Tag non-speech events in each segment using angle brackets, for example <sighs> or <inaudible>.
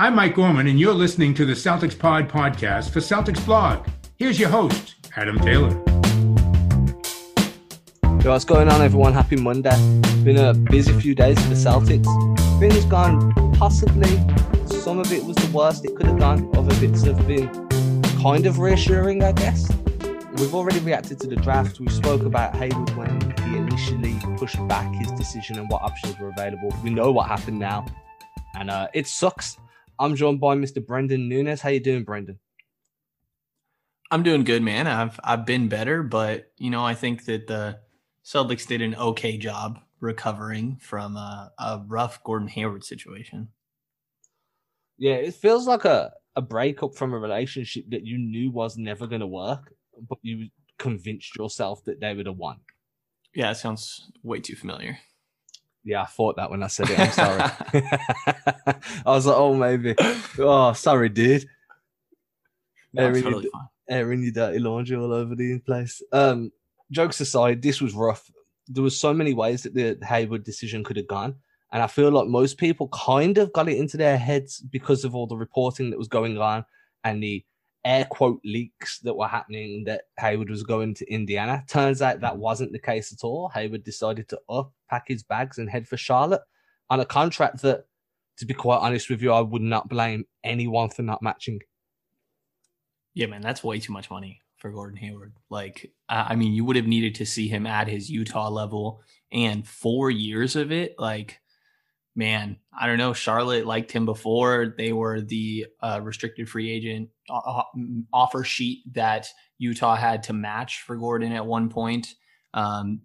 I'm Mike Gorman, and you're listening to the Celtics Pod podcast for Celtics Blog. Here's your host, Adam Taylor. Yo, what's going on, everyone? Happy Monday. Been a busy few days for the Celtics. Things gone possibly. Some of it was the worst it could have gone. Other bits have been kind of reassuring, I guess. We've already reacted to the draft. We spoke about Hayward when he initially pushed back his decision and what options were available. We know what happened now, and uh, it sucks. I'm joined by Mr. Brendan Nunes. How you doing, Brendan? I'm doing good, man. I've I've been better, but you know, I think that the Celtics did an okay job recovering from a, a rough Gordon Hayward situation. Yeah, it feels like a, a breakup from a relationship that you knew was never going to work, but you convinced yourself that they would have won. Yeah, it sounds way too familiar. Yeah, I thought that when I said it. I'm sorry. <laughs> <laughs> I was like, oh, maybe. Oh, sorry, dude. No, airing, totally your, fine. airing your dirty laundry all over the place. Um, jokes aside, this was rough. There was so many ways that the Hayward decision could have gone. And I feel like most people kind of got it into their heads because of all the reporting that was going on and the air quote leaks that were happening that Hayward was going to Indiana. Turns out that wasn't the case at all. Hayward decided to up, pack his bags, and head for Charlotte on a contract that, to be quite honest with you, I would not blame anyone for not matching. Yeah, man, that's way too much money for Gordon Hayward. Like, I mean, you would have needed to see him at his Utah level and four years of it. Like, man, I don't know. Charlotte liked him before. They were the uh, restricted free agent o- o- offer sheet that Utah had to match for Gordon at one point. Um,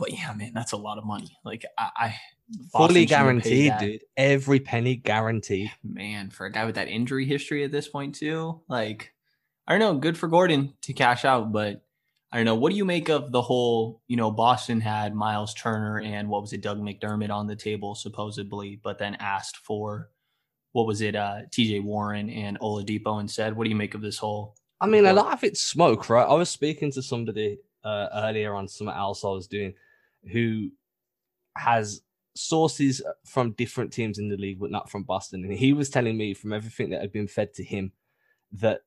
but yeah, man, that's a lot of money. Like, I, I Fully shouldn't have paid guaranteed, dude. Every penny guaranteed. man, for a guy with that injury history at this point too, like I don't know, good for Gordon to cash out, but I don't know. What do you make of the whole, you know, Boston had Miles Turner and what was it, Doug McDermott on the table supposedly, but then asked for what was it, uh TJ Warren and Oladipo instead. What do you make of this whole I mean, a lot of it's smoke, right? I was speaking to somebody uh, earlier on something else I was doing who has sources from different teams in the league, but not from Boston. And he was telling me from everything that had been fed to him that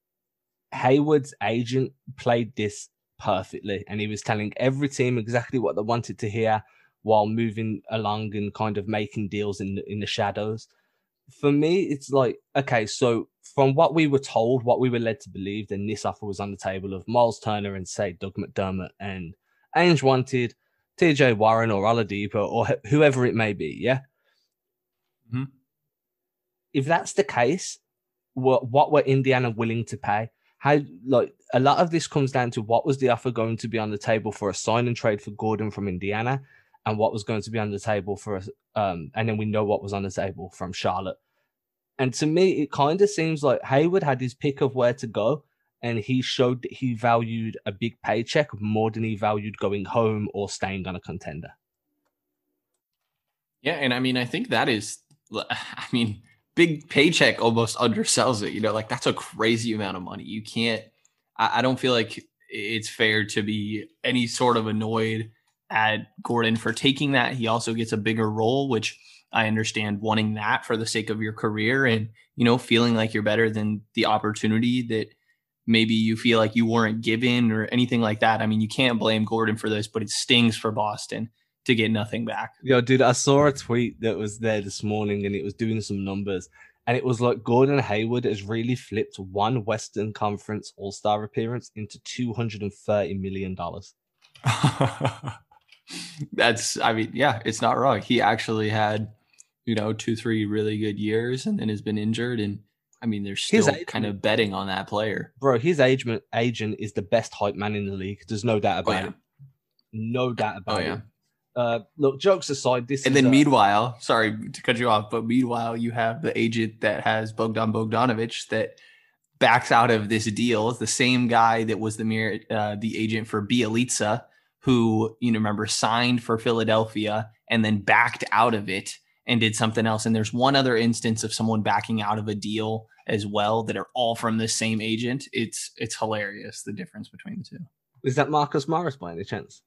Hayward's agent played this perfectly. And he was telling every team exactly what they wanted to hear while moving along and kind of making deals in the, in the shadows for me, it's like, okay, so from what we were told, what we were led to believe, then this offer was on the table of Miles Turner and say Doug McDermott and Ainge wanted TJ Warren or Oladipo or whoever it may be. Yeah. Mhm. If that's the case, what, what were Indiana willing to pay? How, like, a lot of this comes down to what was the offer going to be on the table for a sign and trade for Gordon from Indiana and what was going to be on the table for us. Um, and then we know what was on the table from Charlotte. And to me, it kind of seems like Hayward had his pick of where to go, and he showed that he valued a big paycheck more than he valued going home or staying on a contender. Yeah, and I mean, I think that is, <laughs> I mean, big paycheck almost undersells it. You know, like that's a crazy amount of money. You can't. I, I don't feel like it's fair to be any sort of annoyed at Gordon for taking that. He also gets a bigger role, which I understand wanting that for the sake of your career and you know feeling like you're better than the opportunity that maybe you feel like you weren't given or anything like that. I mean, you can't blame Gordon for this, but it stings for Boston to get nothing back. Yo, dude, I saw a tweet that was there this morning and it was doing some numbers. And it was like Gordon Hayward has really flipped one Western Conference All Star appearance into $230 million. <laughs> That's, I mean, yeah, it's not wrong. He actually had, you know, two, three really good years and then has been injured. And I mean, they're still age- kind of betting on that player. Bro, his agent, agent is the best hype man in the league. There's no doubt Oh, about yeah. it. No doubt about Oh, it. Uh, look, jokes aside, this And then uh, meanwhile, sorry to cut you off, but meanwhile, you have the agent that has Bogdan Bogdanovich that backs out of this deal. It's the same guy that was the mere, uh, the agent for Bjelica, who you know remember signed for Philadelphia and then backed out of it and did something else. And there's one other instance of someone backing out of a deal as well that are all from the same agent. It's it's hilarious the difference between the two. is that Marcus Morris by any chance?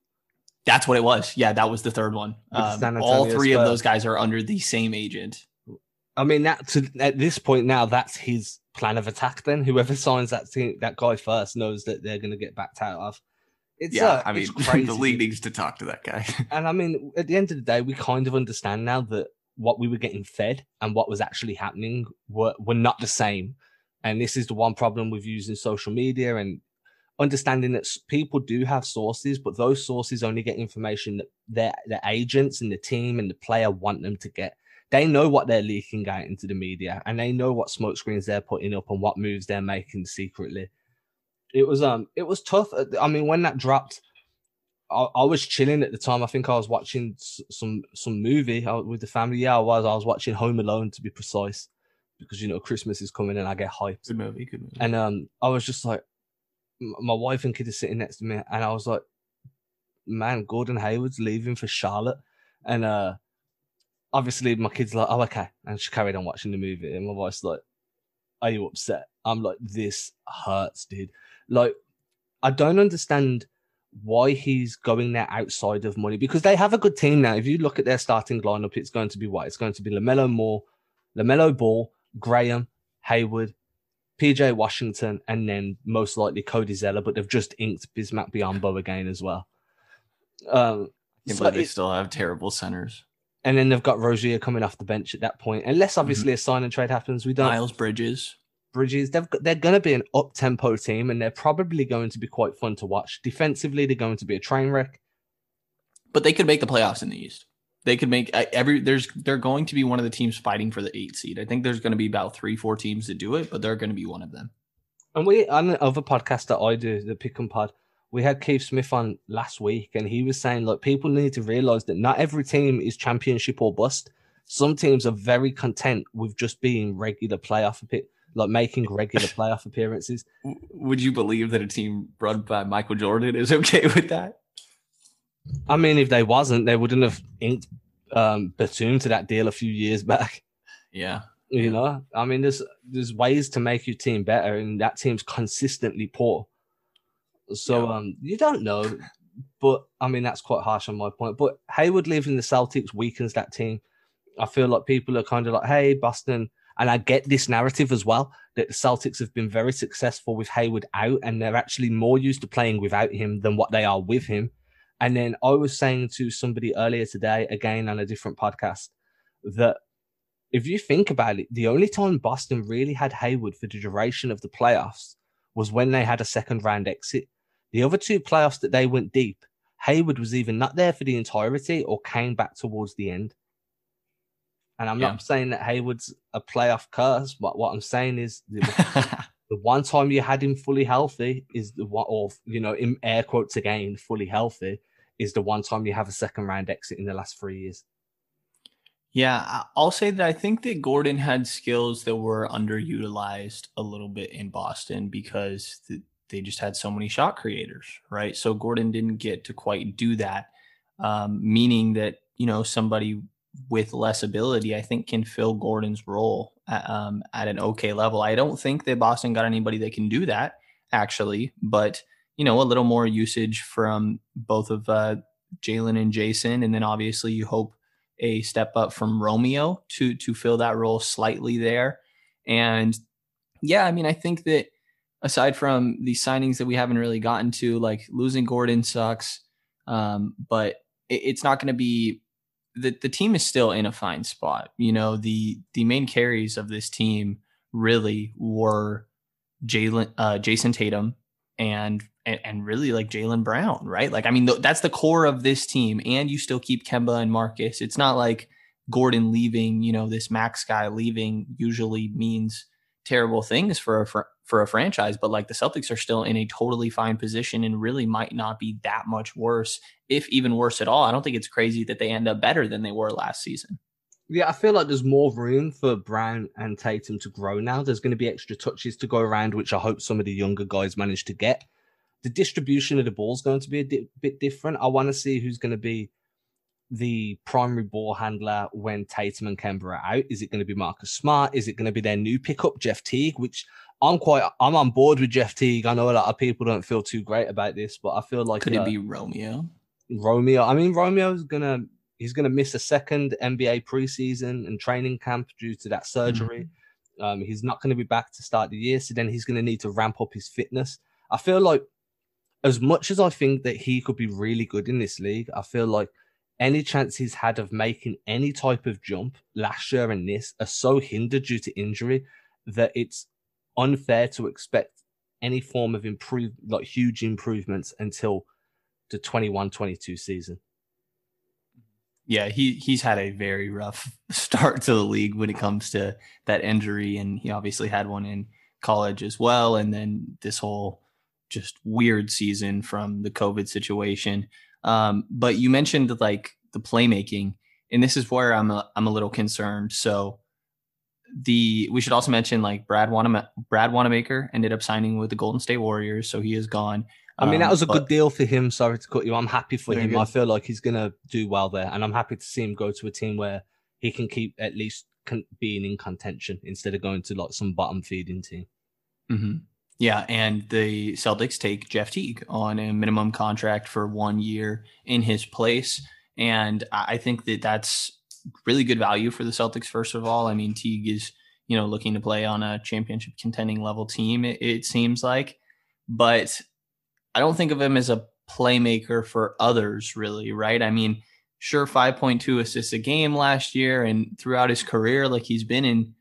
That's what it was. Yeah, that was the third one. Um, all Antonio three of those guys are under the same agent. I mean, that to, at this point now, that's his plan of attack. Then whoever signs that team, that guy first knows that they're going to get backed out of. It's, yeah, uh, I mean, <laughs> the league needs to talk to that guy. and I mean, at the end of the day, we kind of understand now that what we were getting fed and what was actually happening were were not the same. And this is the one problem with using social media and understanding that people do have sources, but those sources only get information that their the agents and the team and the player want them to get. They know what they're leaking out into the media, and they know what smoke screens they're putting up and what moves they're making secretly. It was um, it was tough. Uh, I mean, when that dropped, I, I was chilling at the time. I think I was watching some some movie uh, with the family. Yeah, I was. I was watching Home Alone to be precise, because you know Christmas is coming and I get hyped. Good movie, good movie. And um, I was just like, my wife and kid are sitting next to me, and I was like, man, Gordon Hayward's leaving for Charlotte, and uh, obviously my kid's like, oh okay, and she carried on watching the movie, and my wife's like, are you upset? I'm like, this hurts, dude. Like, I don't understand why he's going there outside of money because they have a good team now. If you look at their starting lineup, it's going to be what? It's going to be LaMelo Moore, LaMelo Ball, Graham, Hayward, PJ Washington, and then most likely Cody Zeller, but they've just inked Bismack Biyombo again as well. Um, so but they still have terrible centers. And then they've got Rozier coming off the bench at that point. Unless obviously mm-hmm. a sign and trade happens, we don't. Miles Bridges. Bridges, they've got, they're going to be an up tempo team, and they're probably going to be quite fun to watch. Defensively, they're going to be a train wreck. But they could make the playoffs in the East they could make every there's they're going to be one of the teams fighting for the eight seed. I think there's going to be about three, four teams that do it, but they're going to be one of them. And we on the other podcast that I do, the Pick and Pod, we had Keith Smith on last week, and he was saying, look, people need to realize that not every team is championship or bust. Some teams are very content with just being regular playoff like making regular playoff appearances. Would you believe that a team run by Michael Jordan is okay <laughs> with that? I mean, if they wasn't, they wouldn't have inked um, Batum to that deal a few years back. Yeah. You know, I mean, there's there's ways to make your team better, and that team's consistently poor. So yeah. um, you don't know, but I mean that's quite harsh on my point. But Hayward leaving the Celtics weakens that team. I feel like people are kind of like, hey, Boston, and I get this narrative as well that the Celtics have been very successful with Hayward out, and they're actually more used to playing without him than what they are with him. And then I was saying to somebody earlier today, again on a different podcast, that if you think about it, the only time Boston really had Hayward for the duration of the playoffs was when they had a second round exit. The other two playoffs that they went deep, Hayward was either not there for the entirety or came back towards the end. And I'm yeah. not saying that Hayward's a playoff curse, but what I'm saying is <laughs> the one time you had him fully healthy is the one, or you know, in air quotes again, fully healthy is the one time you have a second round exit in the last three years. Yeah, I'll say that I think that Gordon had skills that were underutilized a little bit in Boston because they just had so many shot creators, right? So Gordon didn't get to quite do that, um, meaning that you know somebody with less ability, I think, can fill Gordon's role at, um, at an okay level. I don't think that Boston got anybody that can do that, actually, but you know, a little more usage from both of uh, Jaylen and Jayson, and then obviously you hope a step up from Romeo to to fill that role slightly there. And yeah, I mean, I think that aside from the signings that we haven't really gotten to, like losing Gordon sucks, um, but it, it's not going to be the, the team is still in a fine spot. You know, the the main carries of this team really were Jaylen, uh, Jayson Tatum, and, and really like Jaylen Brown, right? Like, I mean, th- that's the core of this team, and you still keep Kemba and Marcus. It's not like Gordon leaving. You know, this Max guy leaving usually means terrible things for a for, for a franchise, but like the Celtics are still in a totally fine position and really might not be that much worse, if even worse at all. I don't think it's crazy that they end up better than they were last season. Yeah, I feel like there's more room for Brown and Tatum to grow now. There's going to be extra touches to go around, which I hope some of the younger guys manage to get. The distribution of the ball is going to be a di- bit different. I want to see who's going to be the primary ball handler when Tatum and Kemba are out? Is it going to be Marcus Smart? Is it going to be their new pickup, Jeff Teague? Which I'm quite, I'm on board with Jeff Teague. I know a lot of people don't feel too great about this, but I feel like could uh, it be Romeo? Romeo. I mean, Romeo's gonna he's going to miss a second NBA preseason and training camp due to that surgery. Mm-hmm. Um, he's not going to be back to start the year, so then he's going to need to ramp up his fitness. I feel like, as much as I think that he could be really good in this league, I feel like any chance he's had of making any type of jump last year and this are so hindered due to injury that it's unfair to expect any form of improve like huge improvements until the 21-22 season. Yeah, he he's had a very rough <laughs> start to the league when it comes to that injury and he obviously had one in college as well and then this whole just weird season from the COVID situation. Um, but you mentioned like the playmaking, and this is where I'm a, I'm a little concerned. So the we should also mention like Brad Wanama, Brad Wanamaker ended up signing with the Golden State Warriors, so he is gone. I mean, that um, was a but, good deal for him. Sorry to cut you. I'm happy for him. Good. I feel like he's gonna do well there, and I'm happy to see him go to a team where he can keep at least con- being in contention instead of going to like some bottom feeding team. Mm-hmm. Yeah, and the Celtics take Jeff Teague on a minimum contract for one year in his place, and I think that that's really good value for the Celtics. First of all, I mean Teague is you know looking to play on a championship contending level team. It, it seems like, but I don't think of him as a playmaker for others, really. Right? I mean, sure, five point two assists a game last year, and throughout his career, like he's been in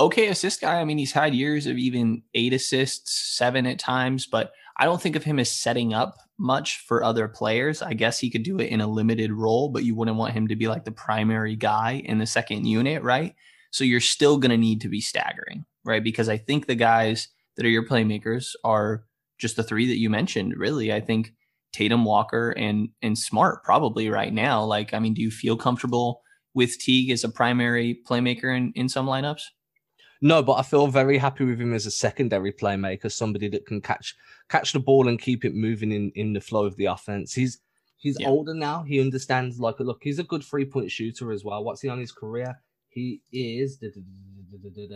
okay assist guy. I mean, he's had years of even eight assists, seven at times, but I don't think of him as setting up much for other players. I guess he could do it in a limited role, but you wouldn't want him to be like the primary guy in the second unit, right? So you're still going to need to be staggering, right? Because I think the guys that are your playmakers are just the three that you mentioned, really. I think Tatum, Walker, and and Smart probably right now. Like, I mean, do you feel comfortable with Teague as a primary playmaker in, in some lineups? No, but I feel very happy with him as a secondary playmaker, somebody that can catch catch the ball and keep it moving in in the flow of the offense. He's he's yeah. older now. He understands like look, he's a good three point shooter as well. What's he on his career? He is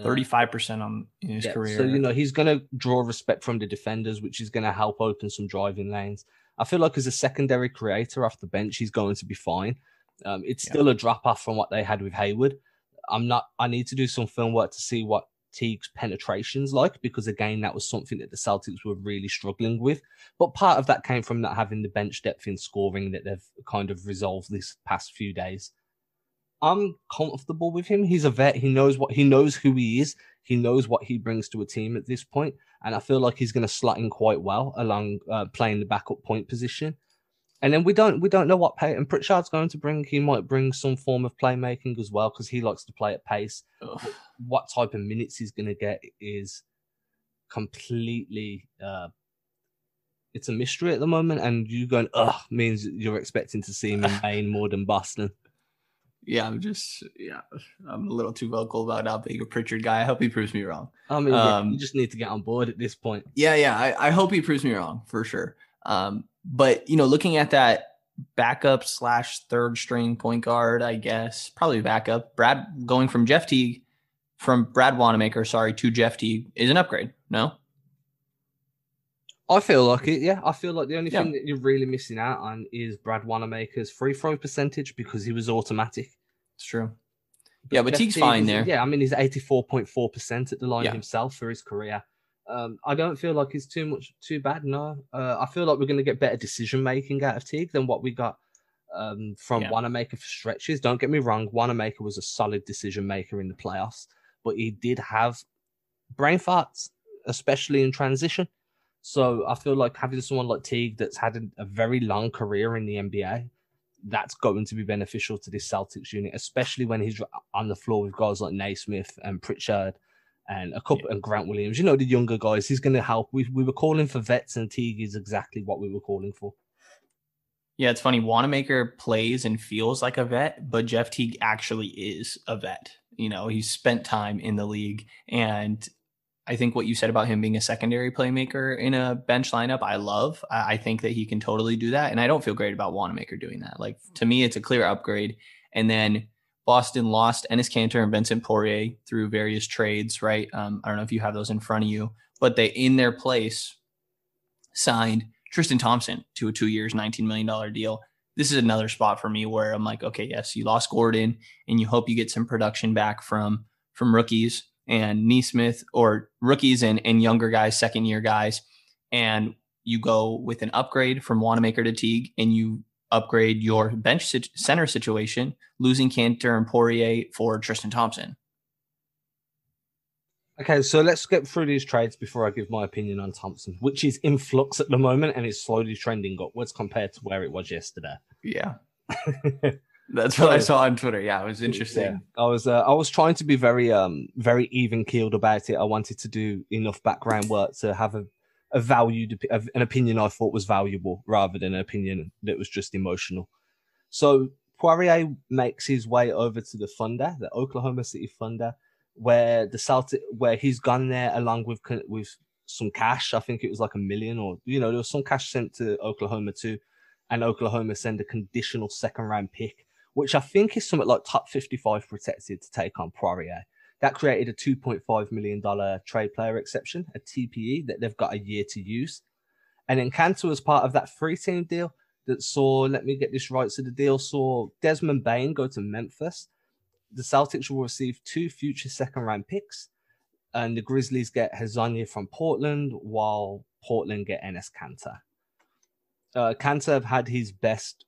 thirty five percent on in his yeah, career. So you know he's gonna draw respect from the defenders, which is gonna help open some driving lanes. I feel like as a secondary creator off the bench, he's going to be fine. Um, it's yeah. still a drop off from what they had with Hayward, I'm not. I need to do some film work to see what Teague's penetrations like because again that was something that the Celtics were really struggling with. But part of that came from not having the bench depth in scoring that they've kind of resolved this past few days. I'm comfortable with him. He's a vet. He knows what he knows who he is. He knows what he brings to a team at this point, and I feel like he's going to slot in quite well along uh, playing the backup point position. And then we don't we don't know what Payton Pritchard's going to bring. He might bring some form of playmaking as well because he likes to play at pace. Ugh. What type of minutes he's going to get is completely uh, it's a mystery at the moment. And you going ugh means you're expecting to see <laughs> him in Maine more than Boston. Yeah, I'm just yeah, I'm a little too vocal about not being a Pritchard guy. I hope he proves me wrong. I mean, um, yeah, you just need to get on board at this point. Yeah, yeah, I, I hope he proves me wrong for sure. Um, but you know, looking at that backup slash third string point guard, I guess probably backup. Brad going from Jeff Teague from Brad Wanamaker, sorry, to Jeff Teague is an upgrade. No, I feel like it. Yeah, I feel like the only yeah. thing that you're really missing out on is Brad Wanamaker's free throw percentage because he was automatic. It's true. But yeah, but Jeff Teague's Teague fine there. Yeah, I mean he's 84.4% at the line yeah. himself for his career. Um, I don't feel like it's too much too bad. No, uh, I feel like we're going to get better decision making out of Teague than what we got um, from yeah. Wanamaker for stretches. Don't get me wrong, Wanamaker was a solid decision maker in the playoffs, but he did have brain farts, especially in transition. So I feel like having someone like Teague that's had a, a very long career in the NBA, that's going to be beneficial to this Celtics unit, especially when he's on the floor with guys like Nesmith and Pritchard and a couple yeah. and Grant Williams. You know the younger guys. He's going to help. We we were calling for vets, and Teague is exactly what we were calling for. Yeah, it's funny. Wanamaker plays and feels like a vet, but Jeff Teague actually is a vet. You know, he's spent time in the league, and I think what you said about him being a secondary playmaker in a bench lineup, I love. I, I think that he can totally do that, and I don't feel great about Wanamaker doing that. Like to me, it's a clear upgrade. And then Boston lost Enes Kanter and Vincent Poirier through various trades, right? Um, I don't know if you have those in front of you, but they, in their place, signed Tristan Thompson to a two years, $19 million deal. this is another spot for me where I'm like, okay, yes, you lost Gordon, and you hope you get some production back from from rookies and Nesmith or rookies and and younger guys, second year guys, and you go with an upgrade from Wanamaker to Teague, and you upgrade your bench sit- center situation, losing Kanter and Poirier for Tristan Thompson. Okay, so let's get through these trades before I give my opinion on Thompson, which is in flux at the moment and is slowly trending upwards compared to where it was yesterday. Yeah. <laughs> That's what I saw on Twitter. Yeah, it was interesting. Yeah. I was uh, I was trying to be very um very even keeled about it. I wanted to do enough background work to have a a valued an opinion I thought was valuable rather than an opinion that was just emotional. So Poirier makes his way over to the Thunder, the Oklahoma City Thunder, where the Celtic, where he's gone there along with with some cash. I think it was like a million, or you know, there was some cash sent to Oklahoma too, and Oklahoma send a conditional second round pick, which I think is something like top fifty five protected to take on Poirier. That created a two point five million dollar trade player exception, a TPE that they've got a year to use, and then Kanter was part of that free team deal that saw. Let me get this right. So the deal saw Desmond Bane go to Memphis the Celtics will receive two future second round picks, and the Grizzlies get Hezonja from Portland, while Portland get Enes Kanter. Uh, Kanter had his best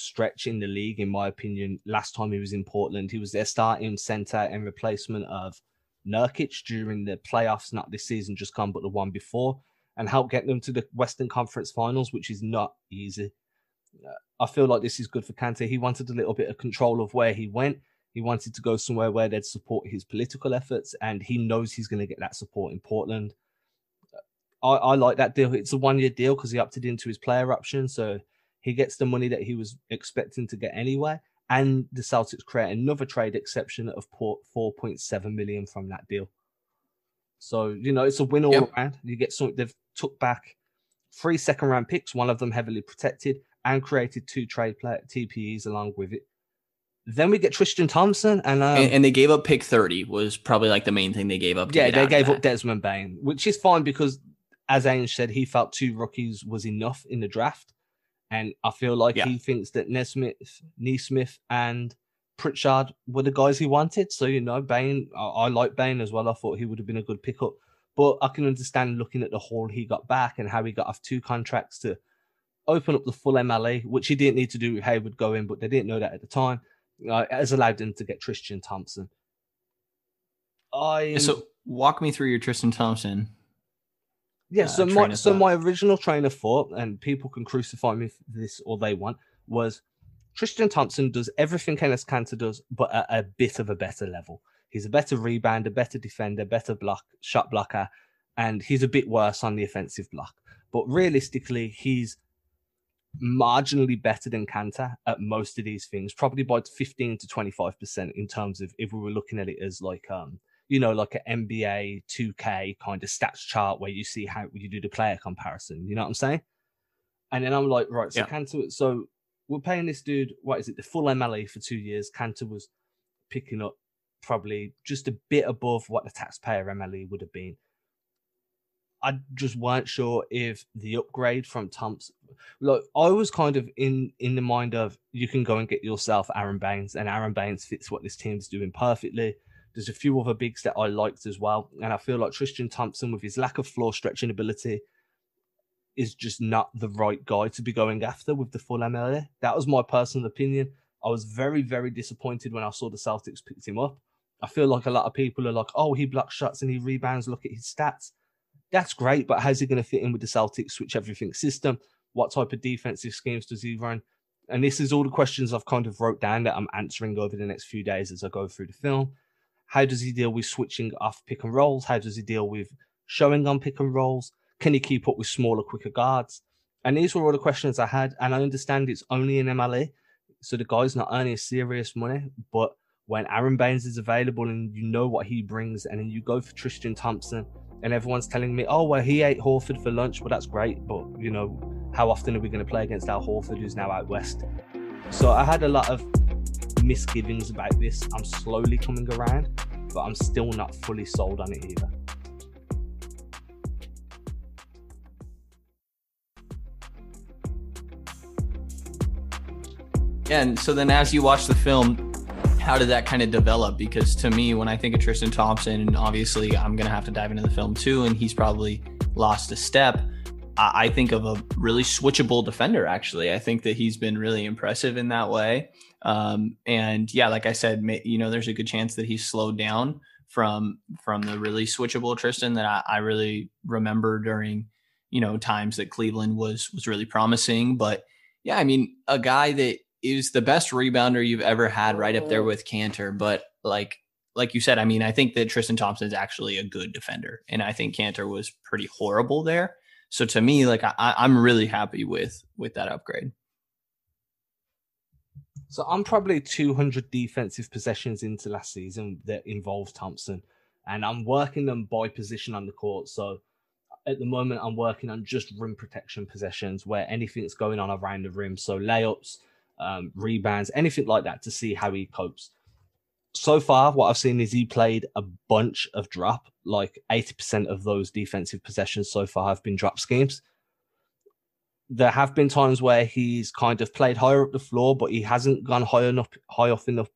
stretch in the league, in my opinion. Last time he was in Portland, he was their starting center in replacement of Nurkic during the playoffs, not this season just come, but the one before, and helped get them to the Western Conference Finals, which is not easy. Uh, I feel like this is good for Kante. He wanted a little bit of control of where he went. He wanted to go somewhere where they'd support his political efforts, and he knows he's going to get that support in Portland. I, I like that deal. It's a one year deal because he opted into his player option. So he gets the money that he was expecting to get anyway. And the Celtics create another trade exception of 4.7 million from that deal. So, you know, it's a win all yep. around. You get something they've took back three second round picks, one of them heavily protected, and created two trade play- TPEs along with it. Then we get Tristan Thompson, and, um, and, and they gave up pick thirty was probably like the main thing they gave up. yeah, they gave up Desmond Bane, which is fine because, as Ainge said, he felt two rookies was enough in the draft, and I feel like yeah. he thinks that Nesmith, Nesmith, and Pritchard were the guys he wanted. So you know, Bane, I, I like Bane as well. I thought he would have been a good pickup, but I can understand looking at the haul he got back and how he got off two contracts to open up the full MLE, which he didn't need to do with Hayward going, but they didn't know that at the time uh, has allowed them to get Tristan Thompson. I so walk me through your Tristan Thompson. Yeah, uh, so my so my original train of thought, and people can crucify me for this or they want, was Tristan Thompson does everything Enes Kanter does, but at a bit of a better level. He's a better rebounder, better defender, better block shot blocker, and he's a bit worse on the offensive block. But realistically, he's marginally better than Kanter at most of these things, probably by 15 to 25% in terms of if we were looking at it as like, um, you know, like an NBA 2K kind of stats chart where you see how you do the player comparison. You know what I'm saying? And then I'm like, right, so yeah. Kanter, so we're paying this dude, what is it, the full MLE for two years. Kanter was picking up probably just a bit above what the taxpayer MLE would have been. I just weren't sure if the upgrade from Thompson. Like I was kind of in in the mind of you can go and get yourself Aron Baynes, and Aron Baynes fits what this team's doing perfectly. There's a few other bigs that I liked as well, and I feel like Tristan Thompson, with his lack of floor stretching ability, is just not the right guy to be going after with the full MLE. That was my personal opinion. I was very, very disappointed when I saw the Celtics picked him up. I feel like a lot of people are like, oh, he blocks shots and he rebounds. Look at his stats that's great, but how's he going to fit in with the Celtics switch everything system? What type of defensive schemes does he run? And this is all the questions I've kind of wrote down that I'm answering over the next few days as I go through the film. How does he deal with switching off pick and rolls? How does he deal with showing on pick and rolls? Can he keep up with smaller, quicker guards? And these were all the questions I had. And I understand it's only in MLE. So the guy's not earning serious money. But when Aron Baynes is available and you know what he brings, and then you go for Tristan Thompson, and everyone's telling me, oh, well, he ate Horford for lunch. Well, that's great. But, you know, how often are we going to play against Al Horford, who's now out west? So I had a lot of misgivings about this. I'm slowly coming around, but I'm still not fully sold on it either. And so then as you watch the film, how did that kind of develop? Because to me, when I think of Tristan Thompson, and obviously I'm going to have to dive into the film too, and he's probably lost a step. I think of a really switchable defender, actually. I think that he's been really impressive in that way. Um, and yeah, like I said, you know, there's a good chance that he's slowed down from from the really switchable Tristan that I, I really remember during you know times that Cleveland was was really promising. But yeah, I mean, a guy that is the best rebounder you've ever had, right up there with Kanter. But like like you said, I mean, I think that Tristan Thompson is actually a good defender, and I think Kanter was pretty horrible there. So to me, like I, I'm really happy with with that upgrade. So I'm probably 200 defensive possessions into last season that involves Thompson, and I'm working them by position on the court. So at the moment, I'm working on just rim protection possessions where anything's going on around the rim. So layups, um, rebounds, anything like that to see how he copes. So far, what I've seen is he played a bunch of drop. Like 80% of those defensive possessions so far have been drop schemes there have been times where he's kind of played higher up the floor, but he hasn't gone high enough, high off enough,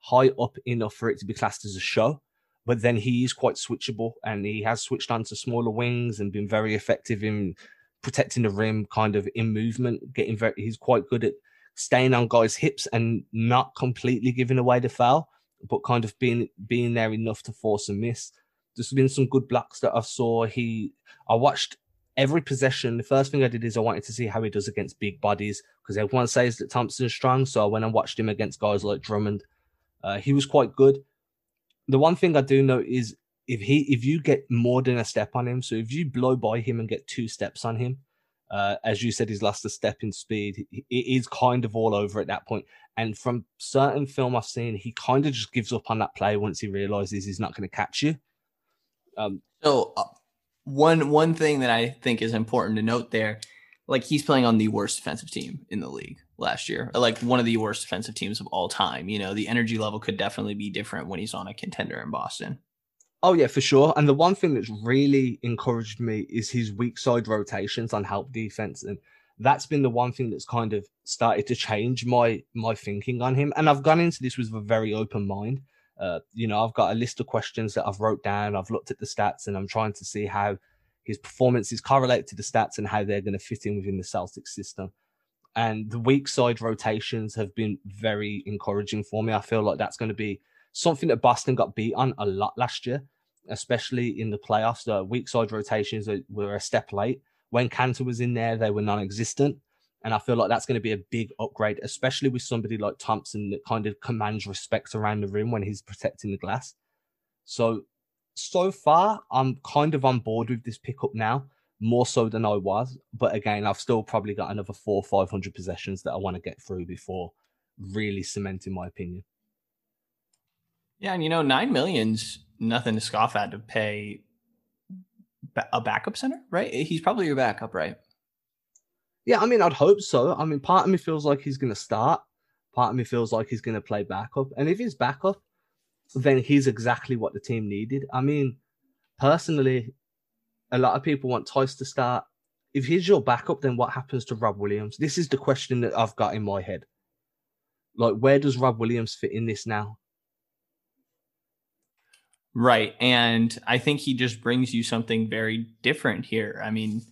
high up enough for it to be classed as a show. But then he is quite switchable, and he has switched on to smaller wings and been very effective in protecting the rim, kind of in movement. Getting very, he's quite good at staying on guys' hips and not completely giving away the foul, but kind of being being there enough to force a miss. There's been some good blocks that I saw. He, I watched every possession, the first thing I did is I wanted to see how he does against big bodies because everyone says that Thompson's strong. So I went and watched him against guys like Drummond. Uh, he was quite good. The one thing I do know is if he if you get more than a step on him, so if you blow by him and get two steps on him, uh, as you said, he's lost a step in speed. It is kind of all over at that point. And from certain film I've seen, he kind of just gives up on that play once he realizes he's not going to catch you. Um, so uh, one one thing that I think is important to note there, like he's playing on the worst defensive team in the league last year, like one of the worst defensive teams of all time. You know, the energy level could definitely be different when he's on a contender in Boston. Oh yeah, for sure. And the one thing that's really encouraged me is his weak side rotations on help defense, and that's been the one thing that's kind of started to change my my thinking on him. And I've gone into this with a very open mind. Uh, you know, I've got a list of questions that I've wrote down. I've looked at the stats and I'm trying to see how his performances correlate to the stats and how they're going to fit in within the Celtics system. And the weak side rotations have been very encouraging for me. I feel like that's going to be something that Boston got beat on a lot last year, especially in the playoffs. The weak side rotations were a step late. When Kanter was in there, they were non existent. And I feel like that's going to be a big upgrade, especially with somebody like Thompson that kind of commands respect around the rim when he's protecting the glass. So, so far, I'm kind of on board with this pickup now, more so than I was. But again, I've still probably got another four, 500 possessions that I want to get through before really cementing my opinion. Yeah. And, you know, nine million's nothing to scoff at to pay a backup center, right? Eh, he's probably your backup, right? Yeah, I mean, I'd hope so. I mean, part of me feels like he's going to start. Part of me feels like he's going to play backup. And if he's backup, then he's exactly what the team needed. I mean, personally, a lot of people want Theis to start. If he's your backup, then what happens to Rob Williams? This is the question that I've got in my head. Like, where does Rob Williams fit in this now? Right. And I think he just brings you something very different here. I mean,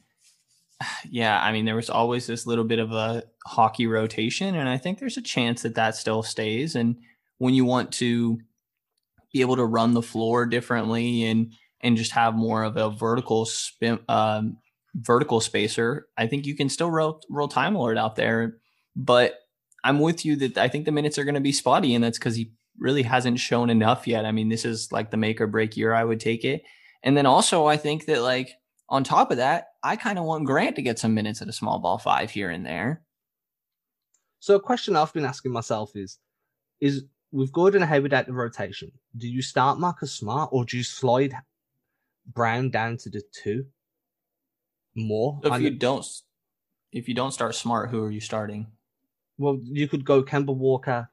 <sighs> yeah, I mean, there was always this little bit of a hockey rotation, and I think there's a chance that that still stays. And when you want to be able to run the floor differently and and just have more of a vertical spin, um, vertical spacer, I think you can still roll roll Time Lord out there. But I'm with you that I think the minutes are going to be spotty, and that's because he really hasn't shown enough yet. I mean, this is like the make or break year. I would take it, and then also I think that like on top of that, I kind of want Grant to get some minutes at a small ball five here and there. So a question I've been asking myself is, is with Gordon Hayward at the rotation, do you start Marcus Smart or do you slide Brown down to the two more? So if you don't, if you don't start Smart, who are you starting? Well, you could go Kemba Walker,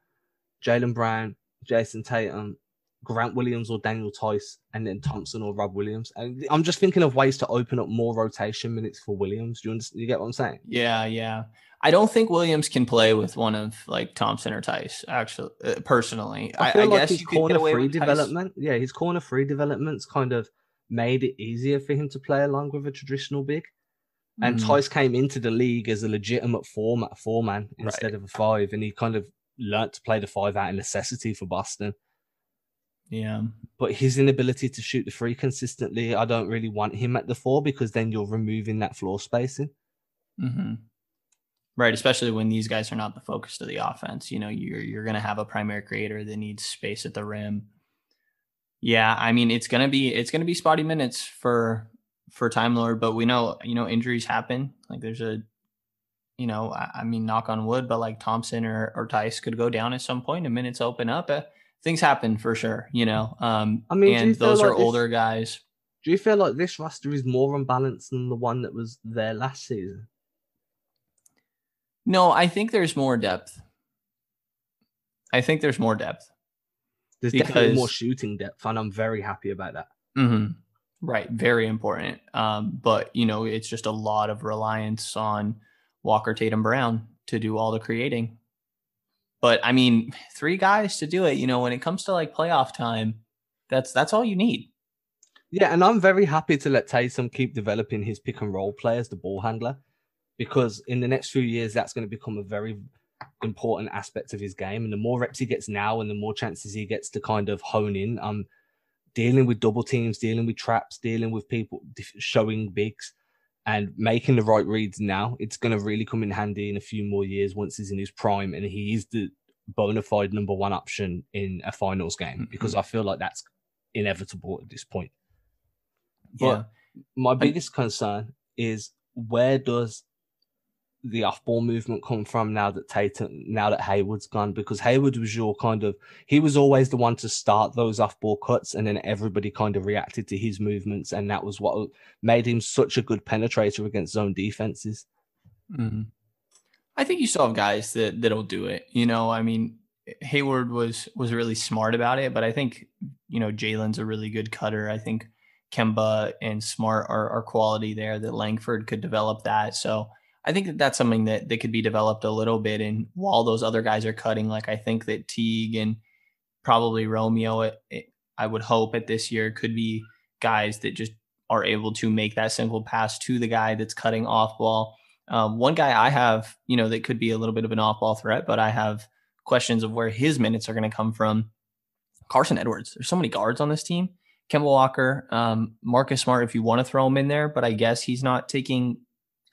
Jaylen Brown, Jayson Tatum, Grant Williams or Daniel Theis, and then Thompson or Rob Williams. And I'm just thinking of ways to open up more rotation minutes for Williams. Do you understand? You get what I'm saying? Yeah, yeah. I don't think Williams can play with one of like Thompson or Theis. Actually, uh, personally, I, I, I like guess his corner free development. Yeah, his corner free development's kind of made it easier for him to play along with a traditional big. And mm. Theis came into the league as a legitimate format four man instead right. of a five, and he kind of learnt to play the five out of necessity for Boston. Yeah. But his inability to shoot the three consistently, I don't really want him at the four because then you're removing that floor spacing. Mm-hmm. Right, especially when these guys are not the focus of the offense. You know, you're you're gonna have a primary creator that needs space at the rim. Yeah, I mean it's gonna be it's gonna be spotty minutes for for Time Lord, but we know you know injuries happen. Like there's a you know, I, I mean knock on wood, but like Thompson or, or Theis could go down at some point and minutes open up. Uh, things happen for sure, you know. Um, I mean, and those like are this, older guys. Do you feel like this roster is more unbalanced than the one that was there last season? No, I think there's more depth. I think there's more depth. There's because, definitely more shooting depth, and I'm very happy about that. Mm-hmm. Right, very important. Um, but you know, it's just a lot of reliance on Walker Tatum Brown to do all the creating. But I mean, three guys to do it, you know, when it comes to like playoff time, that's that's all you need. Yeah, and I'm very happy to let Tatum keep developing his pick and roll play as the ball handler because in the next few years that's going to become a very important aspect of his game. And the more reps he gets now and the more chances he gets to kind of hone in, um dealing with double teams, dealing with traps, dealing with people showing bigs and making the right reads now, it's going to really come in handy in a few more years once he's in his prime and he is the bona fide number one option in a finals game mm-hmm. because I feel like that's inevitable at this point. But yeah. my biggest concern is where does the off ball movement come from now that Tatum, now that Hayward's gone? Because Hayward was your kind of, he was always the one to start those off ball cuts, and then everybody kind of reacted to his movements, and that was what made him such a good penetrator against zone defenses. Mm-hmm. I think you still have guys that that'll do it. You know, I mean, Hayward was was really smart about it, but I think you know Jaylen's a really good cutter. I think Kemba and Smart are, are quality there that Langford could develop that. So I think that that's something that, that could be developed a little bit. And while those other guys are cutting, like I think that Teague and probably Romeo, it, it, I would hope at this year could be guys that just are able to make that simple pass to the guy that's cutting off ball. Um, one guy I have, you know, that could be a little bit of an off ball threat, but I have questions of where his minutes are going to come from. Carson Edwards. There's so many guards on this team. Kemba Walker, um, Marcus Smart, if you want to throw him in there, but I guess he's not taking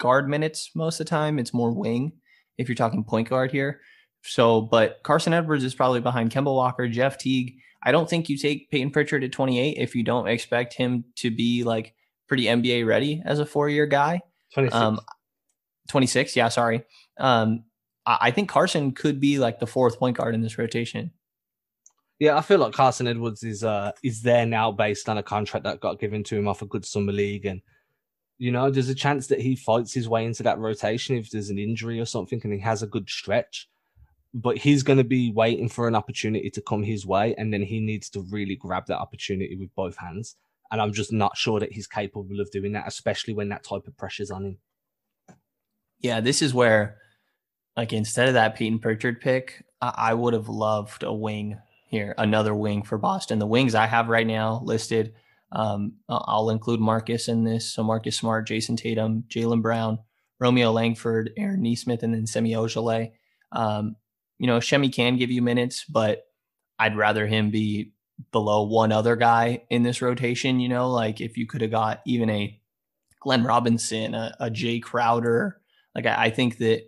guard minutes most of the time. It's more wing if you're talking point guard here. So, but Carson Edwards is probably behind Kemba Walker, Jeff Teague. I don't think you take Payton Pritchard at 28 if you don't expect him to be like pretty NBA ready as a four year guy. 26. Um, 26, yeah, sorry. Um, I think Carson could be like the fourth point guard in this rotation. Yeah, I feel like Carson Edwards is uh is there now based on a contract that got given to him off a good summer league and you know, there's a chance that he fights his way into that rotation if there's an injury or something and he has a good stretch. But he's going to be waiting for an opportunity to come his way, and then he needs to really grab that opportunity with both hands. And I'm just not sure that he's capable of doing that, especially when that type of pressure's on him. Yeah, this is where, like, instead of that Payton Pritchard pick, I, I would have loved a wing here, another wing for Boston. The wings I have right now listed um, I'll include Marcus in this. So Marcus Smart, Jayson Tatum, Jaylen Brown, Romeo Langford, Aaron Nesmith, and then Semi Ojeleye. Um, you know, Semi can give you minutes, but I'd rather him be below one other guy in this rotation. You know, like if you could have got even a Glenn Robinson, a, a Jae Crowder, like I, I think that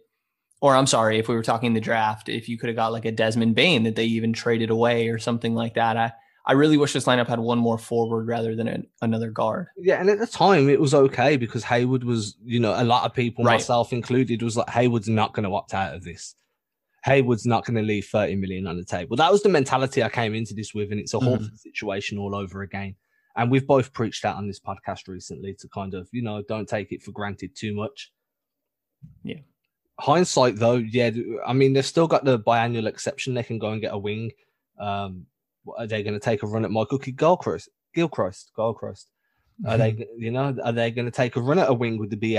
or I'm sorry, if we were talking the draft, if you could have got like a Desmond Bane that they even traded away or something like that, I I really wish this lineup had one more forward rather than a, another guard. Yeah, and at the time it was okay because Hayward was, you know, a lot of people, right. myself included, was like Hayward's not going to opt out of this. Hayward's not going to leave 30 million on the table. That was the mentality I came into this with, and it's a whole mm-hmm. situation all over again. And we've both preached that on this podcast recently to kind of, you know, don't take it for granted too much. Yeah. Hindsight, though, yeah, I mean, they've still got the biannual exception. They can go and get a wing. Um, Are they going to take a run at Michael Gilchrist? Gilchrist, Gilchrist. Are they, <laughs> you know, are they going to take a run at a wing with the BAE?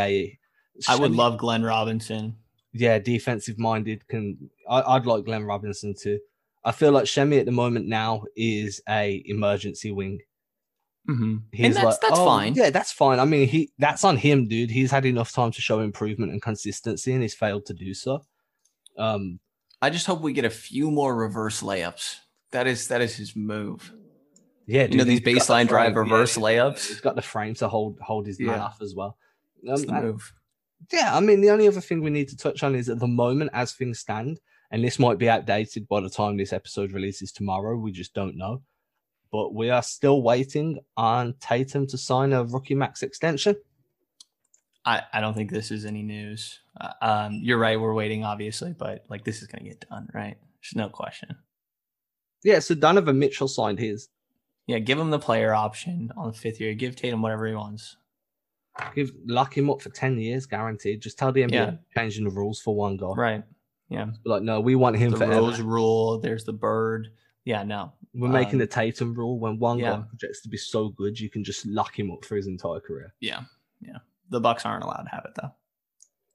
I would Shouldn't- love Glenn Robinson. yeah, defensive minded can. I, I'd like Glenn Robinson too. I feel like Shemi at the moment now is a emergency wing. Mm-hmm. He's And that's like, that's "Oh, fine. Yeah, that's fine. I mean, he that's on him, dude. He's had enough time to show improvement and consistency, and he's failed to do so. Um, I just hope we get a few more reverse layups. That is that is his move. yeah, You know these he's the baseline drive reverse yeah, layups. He's got the frame to hold hold his man Yeah. off as well. Um, the move. yeah, I mean, the only other thing we need to touch on is at the moment, as things stand, and this might be outdated by the time this episode releases tomorrow. We just don't know. But we are still waiting on Tatum to sign a rookie max extension. I, I don't think this is any news. Uh, um, you're right. We're waiting, obviously, but like this is gonna get done, right? There's no question. Yeah, so Donovan Mitchell signed his. Yeah, give him the player option on the fifth year. Give Tatum whatever he wants. Give lock him up for ten years, guaranteed. Just tell the NBA Yeah. changing the rules for one guy. Right. Yeah. Like, no, we want him The forever. Rose rule. There's the bird. Yeah. No. We're making um, the Tatum rule when one yeah. guy projects to be so good, you can just lock him up for his entire career. Yeah. Yeah. The Bucks aren't allowed to have it though.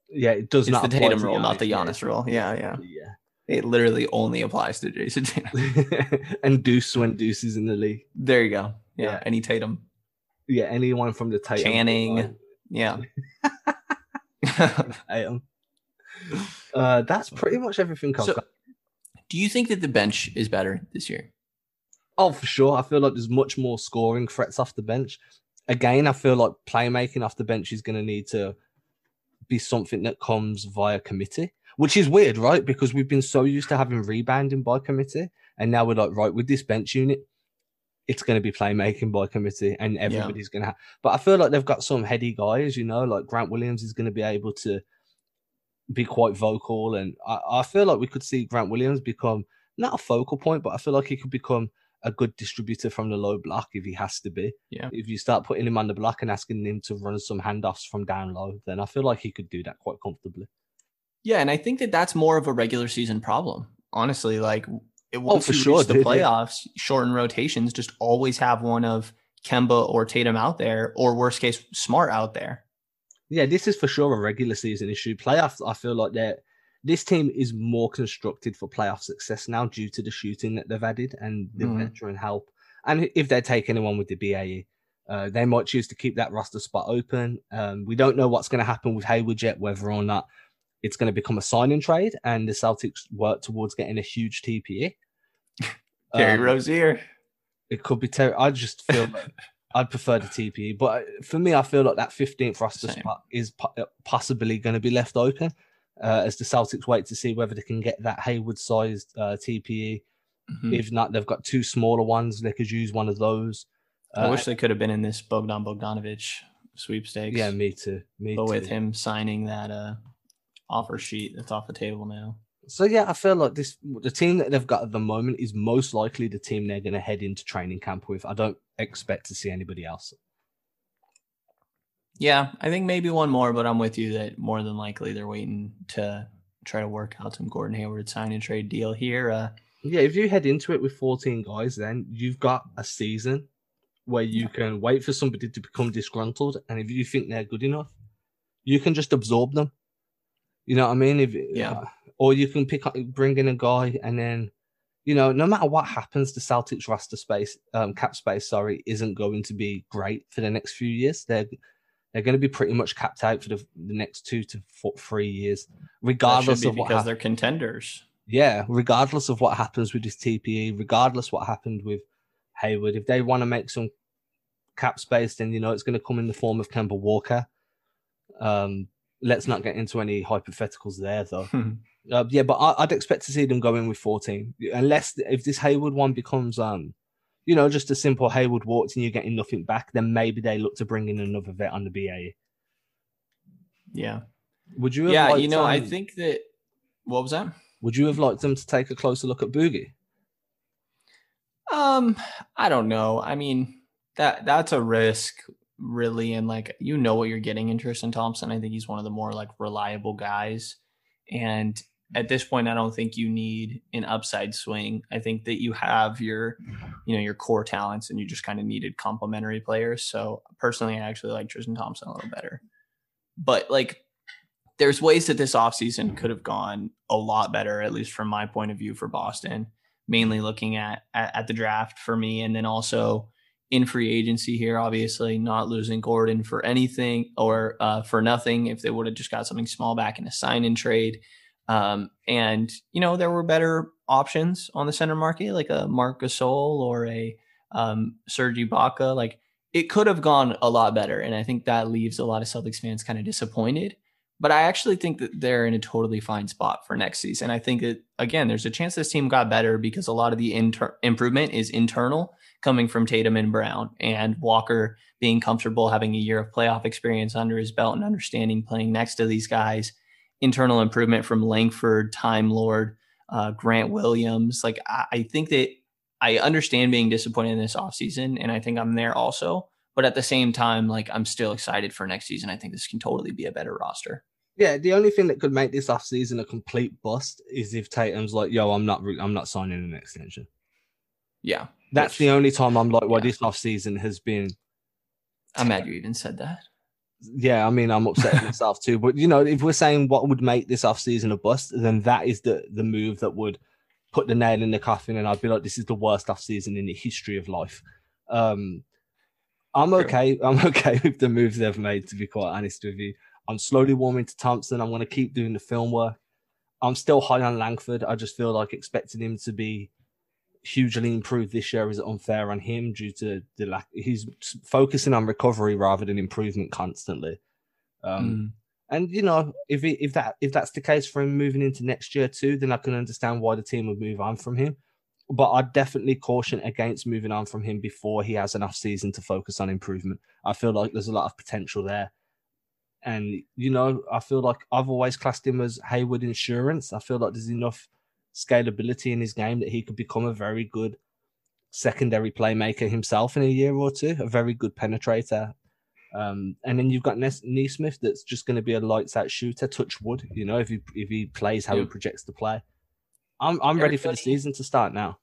Yeah, it does It's not the Tatum rule, not the Giannis rule. Yeah, yeah. Yeah. It literally only applies to Jayson Tatum. <laughs> and Deuce when Deuce is in the league. There you go. Yeah. Yeah. Any Tatum. Yeah, anyone from the Tatum. Channing. Yeah. <laughs> <laughs> Tatum. Uh, that's pretty much everything So- Do you think that the bench is better this year? Oh, for sure. I feel like there's much more scoring threats off the bench. Again, I feel like playmaking off the bench is going to need to be something that comes via committee, which is weird, right? Because we've been so used to having rebounding by committee, and now we're like, right, with this bench unit, it's going to be playmaking by committee, and everybody's going to have. But I feel like they've got some heady guys, you know, like Grant Williams is going to be able to be quite vocal, and I, I feel like we could see Grant Williams become not a focal point, but I feel like he could become a good distributor from the low block if he has to be. Yeah. If you start putting him on the block and asking him to run some handoffs from down low, then I feel like he could do that quite comfortably. Yeah, and I think that that's more of a regular season problem. Honestly, like it once for you sure, reach the dude, yeah. playoffs, shorten rotations, just always have one of Kemba or Tatum out there, or worst case, Smart out there. Yeah, this is for sure a regular season issue. Playoffs, I feel like they're this team is more constructed for playoff success now due to the shooting that they've added and the Mhm. veteran help. And if they take anyone with the BAE, uh, they might choose to keep that roster spot open. Um, we don't know what's going to happen with Hayward yet, whether or not it's going to become a signing trade and the Celtics work towards getting a huge TPE. Terry <laughs> Um, Rozier. it could be Terry. I just feel like <laughs> I'd prefer the TPE, but for me, I feel like that 15th roster Same. spot is uh, possibly going to be left open uh, as the Celtics wait to see whether they can get that Hayward-sized uh, TPE. Mhm. If not, they've got two smaller ones. They could use one of those. I Uh, wish they could have been in this Bogdan Bogdanovich sweepstakes. yeah, me too. Me but too. with him signing that uh offer sheet that's off the table now. So yeah, I feel like this the team that they've got at the moment is most likely the team they're going to head into training camp with. I don't expect to see anybody else. Yeah, I think maybe one more, but I'm with you that more than likely they're waiting to try to work out some Gordon Hayward sign and trade deal here. Uh, Yeah, if you head into it with 14 guys, then you've got a season where you Yeah. can wait for somebody to become disgruntled. And if you think they're good enough, you can just absorb them. You know what I mean? If Yeah. uh, or you can pick up, bring in a guy, and then, you know, no matter what happens, the Celtics roster space, um, cap space, sorry, isn't going to be great for the next few years. They're they're going to be pretty much capped out for the, the next two to four, three years, regardless be of what because they're contenders. Yeah, regardless of what happens with this TPE, regardless what happened with Hayward, if they want to make some cap space, then you know it's going to come in the form of Kemba Walker. Um, let's not get into any hypotheticals there, though. <laughs> Uh, yeah, but I, I'd expect to see them go in with 14, unless if this Hayward one becomes, um, you know, just a simple Hayward walked and you're getting nothing back, then maybe they look to bring in another vet on the BA. yeah. Would you? Have Yeah, liked, you know, I um, think that what was that? Would you have liked them to take a closer look at Boogie? Um, I don't know. I mean, that that's a risk, really, and like you know what you're getting in Tristan Thompson. I think he's one of the more like reliable guys, and at this point, I don't think you need an upside swing. I think that you have your, you know, your core talents, and you just kind of needed complementary players. So personally, I actually like Tristan Thompson a little better. But like, there's ways that this offseason could have gone a lot better, at least from my point of view for Boston. Mainly looking at at, at the draft for me, and then also in free agency here, obviously not losing Gordon for anything or uh, for nothing if they would have just got something small back in a sign in trade. Um, and you know there were better options on the center market, like a Marc Gasol or a um, Ibaka. Like it could have gone a lot better, and I think that leaves a lot of Celtics fans kind of disappointed. But I actually think that they're in a totally fine spot for next season. I think that again, there's a chance this team got better because a lot of the inter- improvement is internal, coming from Tatum and Brown, and Walker being comfortable having a year of playoff experience under his belt and understanding playing next to these guys internal improvement from Langford, Time Lord, uh, Grant Williams. Like I, I, think that I understand being disappointed in this offseason, and I think I'm there also. But at the same time, like I'm still excited for next season. I think this can totally be a better roster. Yeah, the only thing that could make this offseason a complete bust is if Tatum's like, "Yo, I'm not, I'm not signing an extension." Yeah, that's which, the only time I'm like, "Well, yeah. this offseason has been." I'm mad you even said that yeah, I mean, I'm upset myself too. But you know, if we're saying what would make this off season a bust, then that is the the move that would put the nail in the coffin, and I'd be like, this is the worst off season in the history of life. Um, I'm okay. <laughs> I'm okay with the moves they've made. To be quite honest with you, I'm slowly warming to Thompson. I'm going to keep doing the film work. I'm still high on Langford. I just feel like expecting him to be hugely improved this year is unfair on him due to the lack. He's focusing on recovery rather than improvement constantly. Um, mm. And you know, if he, if that if that's the case for him moving into next year too, then I can understand why the team would move on from him. But I'd definitely caution against moving on from him before he has enough season to focus on improvement. I feel like there's a lot of potential there. And you know, I feel like I've always classed him as Hayward insurance. I feel like there's enough scalability in his game that he could become a very good secondary playmaker himself in a year or two, a very good penetrator. Um, and then you've got Nes- Nesmith that's just going to be a lights out shooter, touch wood, you know, if he if he plays how he projects to play. I'm I'm ready for the season to start now.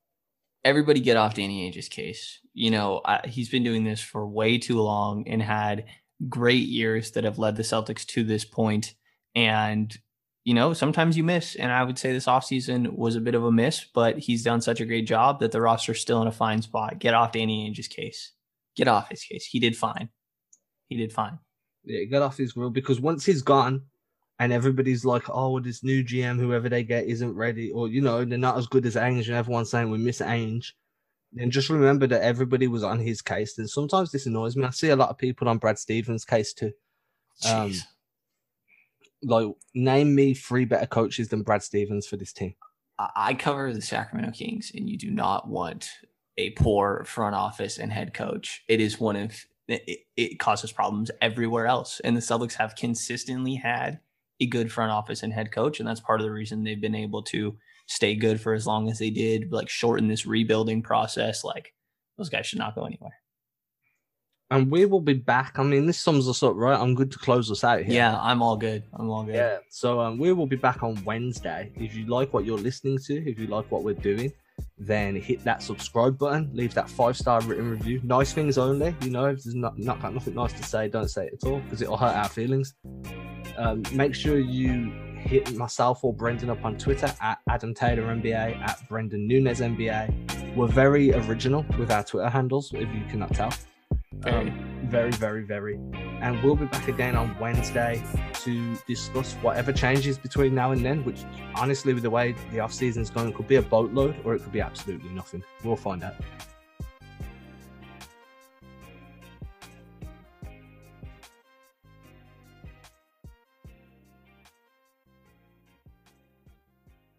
Everybody get off Danny Ainge's case. You know, I, he's been doing this for way too long and had great years that have led the Celtics to this point. And you know, sometimes you miss. And I would say this offseason was a bit of a miss, but he's done such a great job that the roster's still in a fine spot. Get off Danny Ainge's case. Get off his case. He did fine. He did fine. Yeah, get off his grill because once he's gone and everybody's like, oh, this new GM, whoever they get, isn't ready, or, you know, they're not as good as Ainge, and everyone's saying we miss Ainge. Then just remember that everybody was on his case. And sometimes this annoys me. I see a lot of people on Brad Stevens' case too. Um, like name me three better coaches than Brad Stevens for this team. I cover the Sacramento Kings, and you do not want a poor front office and head coach. It is one of it, it causes problems everywhere else, and the Celtics have consistently had a good front office and head coach, and that's part of the reason they've been able to stay good for as long as they did, like shorten this rebuilding process. Like those guys should not go anywhere and we will be back. I mean, this sums us up, right? I'm good to close us out here. Yeah, I'm all good. I'm all good. Yeah. So um, we will be back on Wednesday. If you like what you're listening to, if you like what we're doing, then hit that subscribe button. Leave that five star written review. Nice things only. You know, if there's not, not got nothing nice to say, don't say it at all because it'll hurt our feelings. Um, make sure you hit myself or Brendan up on Twitter at Adam Taylor NBA, at Brendan Nunez NBA. We're very original with our Twitter handles, if you cannot tell. Very. Um, very, very, very. And we'll be back again on Wednesday to discuss whatever changes between now and then, which honestly, with the way the off season's going, could be a boatload or it could be absolutely nothing. We'll find out.